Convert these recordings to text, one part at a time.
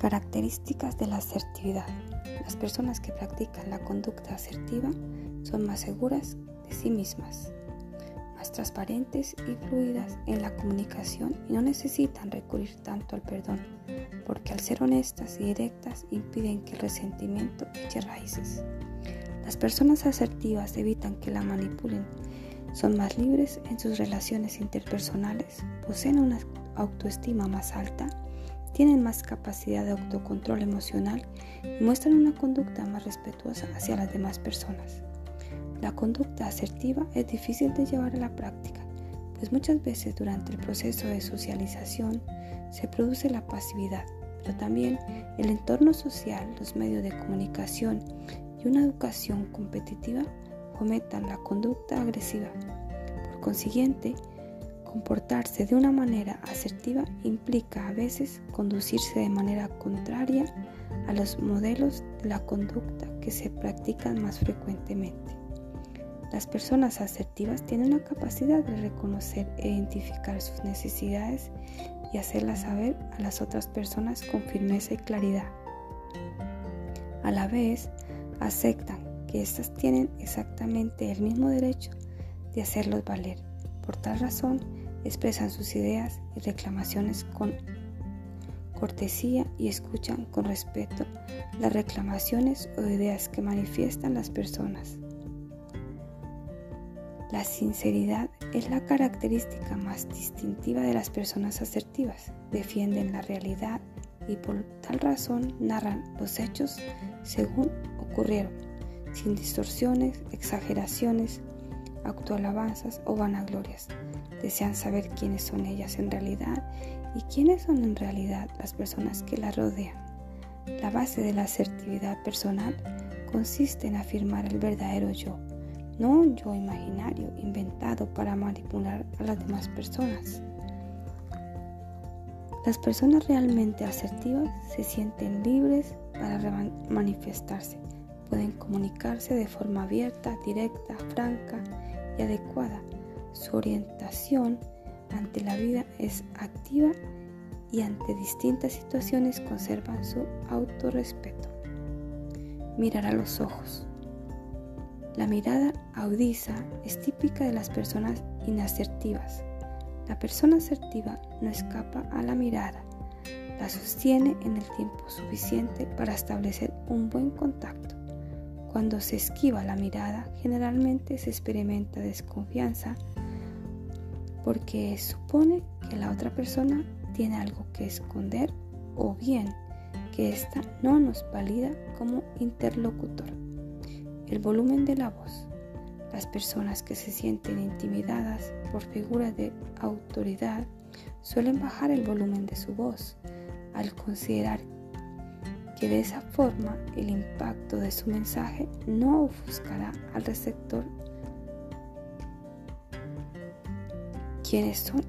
Características de la asertividad. Las personas que practican la conducta asertiva son más seguras de sí mismas, más transparentes y fluidas en la comunicación y no necesitan recurrir tanto al perdón, porque al ser honestas y directas impiden que el resentimiento eche raíces. Las personas asertivas evitan que la manipulen, son más libres en sus relaciones interpersonales, poseen una autoestima más alta tienen más capacidad de autocontrol emocional y muestran una conducta más respetuosa hacia las demás personas. La conducta asertiva es difícil de llevar a la práctica, pues muchas veces durante el proceso de socialización se produce la pasividad, pero también el entorno social, los medios de comunicación y una educación competitiva fomentan la conducta agresiva. Por consiguiente, Comportarse de una manera asertiva implica a veces conducirse de manera contraria a los modelos de la conducta que se practican más frecuentemente. Las personas asertivas tienen la capacidad de reconocer e identificar sus necesidades y hacerlas saber a las otras personas con firmeza y claridad. A la vez, aceptan que éstas tienen exactamente el mismo derecho de hacerlos valer. Por tal razón, expresan sus ideas y reclamaciones con cortesía y escuchan con respeto las reclamaciones o ideas que manifiestan las personas. La sinceridad es la característica más distintiva de las personas asertivas. Defienden la realidad y por tal razón narran los hechos según ocurrieron, sin distorsiones, exageraciones, autoalabanzas o vanaglorias desean saber quiénes son ellas en realidad y quiénes son en realidad las personas que las rodean. La base de la asertividad personal consiste en afirmar el verdadero yo, no un yo imaginario inventado para manipular a las demás personas. Las personas realmente asertivas se sienten libres para manifestarse, pueden comunicarse de forma abierta, directa, franca y adecuada su orientación ante la vida es activa y ante distintas situaciones conservan su autorrespeto. Mirar a los ojos. La mirada audiza es típica de las personas inasertivas. La persona asertiva no escapa a la mirada, la sostiene en el tiempo suficiente para establecer un buen contacto. Cuando se esquiva la mirada, generalmente se experimenta desconfianza, porque supone que la otra persona tiene algo que esconder o bien que ésta no nos valida como interlocutor. El volumen de la voz. Las personas que se sienten intimidadas por figuras de autoridad suelen bajar el volumen de su voz al considerar que de esa forma el impacto de su mensaje no ofuscará al receptor Quienes son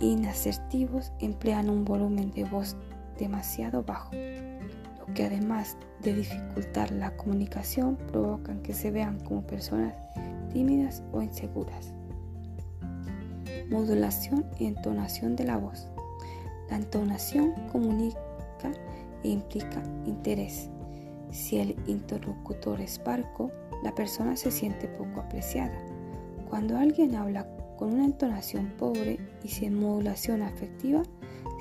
inasertivos emplean un volumen de voz demasiado bajo, lo que además de dificultar la comunicación provocan que se vean como personas tímidas o inseguras. Modulación y entonación de la voz. La entonación comunica e implica interés. Si el interlocutor es parco, la persona se siente poco apreciada. Cuando alguien habla con una entonación pobre y sin modulación afectiva,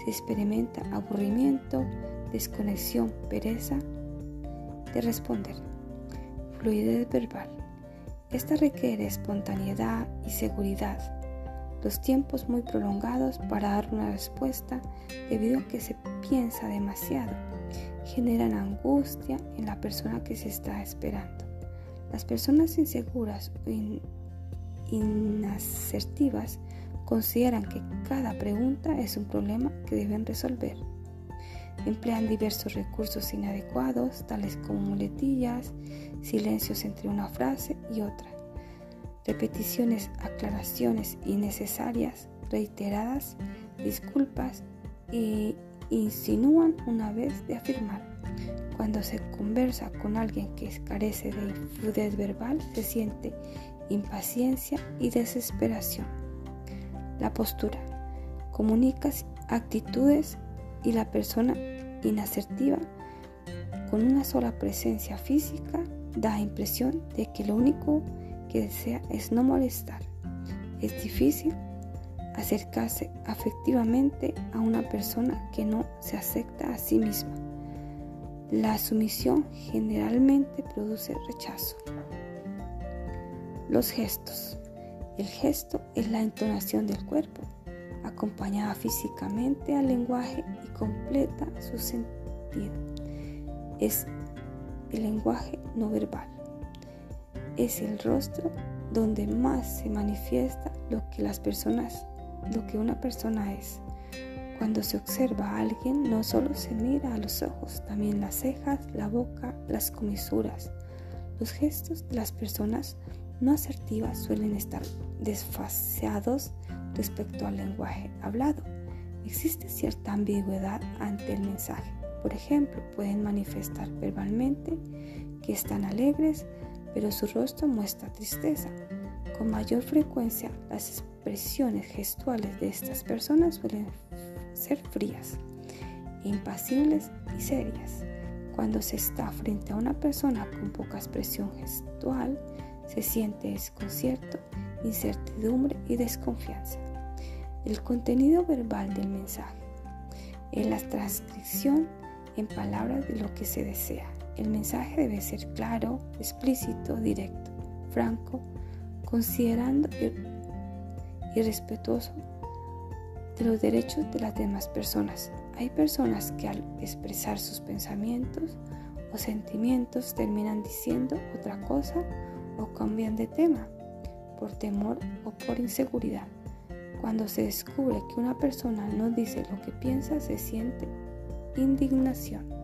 se experimenta aburrimiento, desconexión, pereza de responder. Fluidez verbal. Esta requiere espontaneidad y seguridad. Los tiempos muy prolongados para dar una respuesta debido a que se piensa demasiado generan angustia en la persona que se está esperando. Las personas inseguras o inasertivas consideran que cada pregunta es un problema que deben resolver. Emplean diversos recursos inadecuados, tales como muletillas, silencios entre una frase y otra, repeticiones, aclaraciones innecesarias, reiteradas, disculpas e insinúan una vez de afirmar. Cuando se conversa con alguien que carece de fluidez verbal, se siente impaciencia y desesperación. La postura. Comunica actitudes y la persona inasertiva, con una sola presencia física, da impresión de que lo único que desea es no molestar. Es difícil acercarse afectivamente a una persona que no se acepta a sí misma. La sumisión generalmente produce rechazo. Los gestos. El gesto es la entonación del cuerpo, acompañada físicamente al lenguaje y completa su sentido. Es el lenguaje no verbal. Es el rostro donde más se manifiesta lo que las personas, lo que una persona es. Cuando se observa a alguien, no solo se mira a los ojos, también las cejas, la boca, las comisuras. Los gestos de las personas no asertivas suelen estar desfaseados respecto al lenguaje hablado. Existe cierta ambigüedad ante el mensaje. Por ejemplo, pueden manifestar verbalmente que están alegres, pero su rostro muestra tristeza. Con mayor frecuencia, las expresiones gestuales de estas personas suelen ser frías, impasibles y serias. Cuando se está frente a una persona con poca expresión gestual, se siente desconcierto, incertidumbre y desconfianza. El contenido verbal del mensaje es la transcripción en palabras de lo que se desea. El mensaje debe ser claro, explícito, directo, franco, considerando y, respetuoso de los derechos de las demás personas. Hay personas que al expresar sus pensamientos o sentimientos terminan diciendo otra cosa o cambian de tema por temor o por inseguridad. Cuando se descubre que una persona no dice lo que piensa, se siente indignación.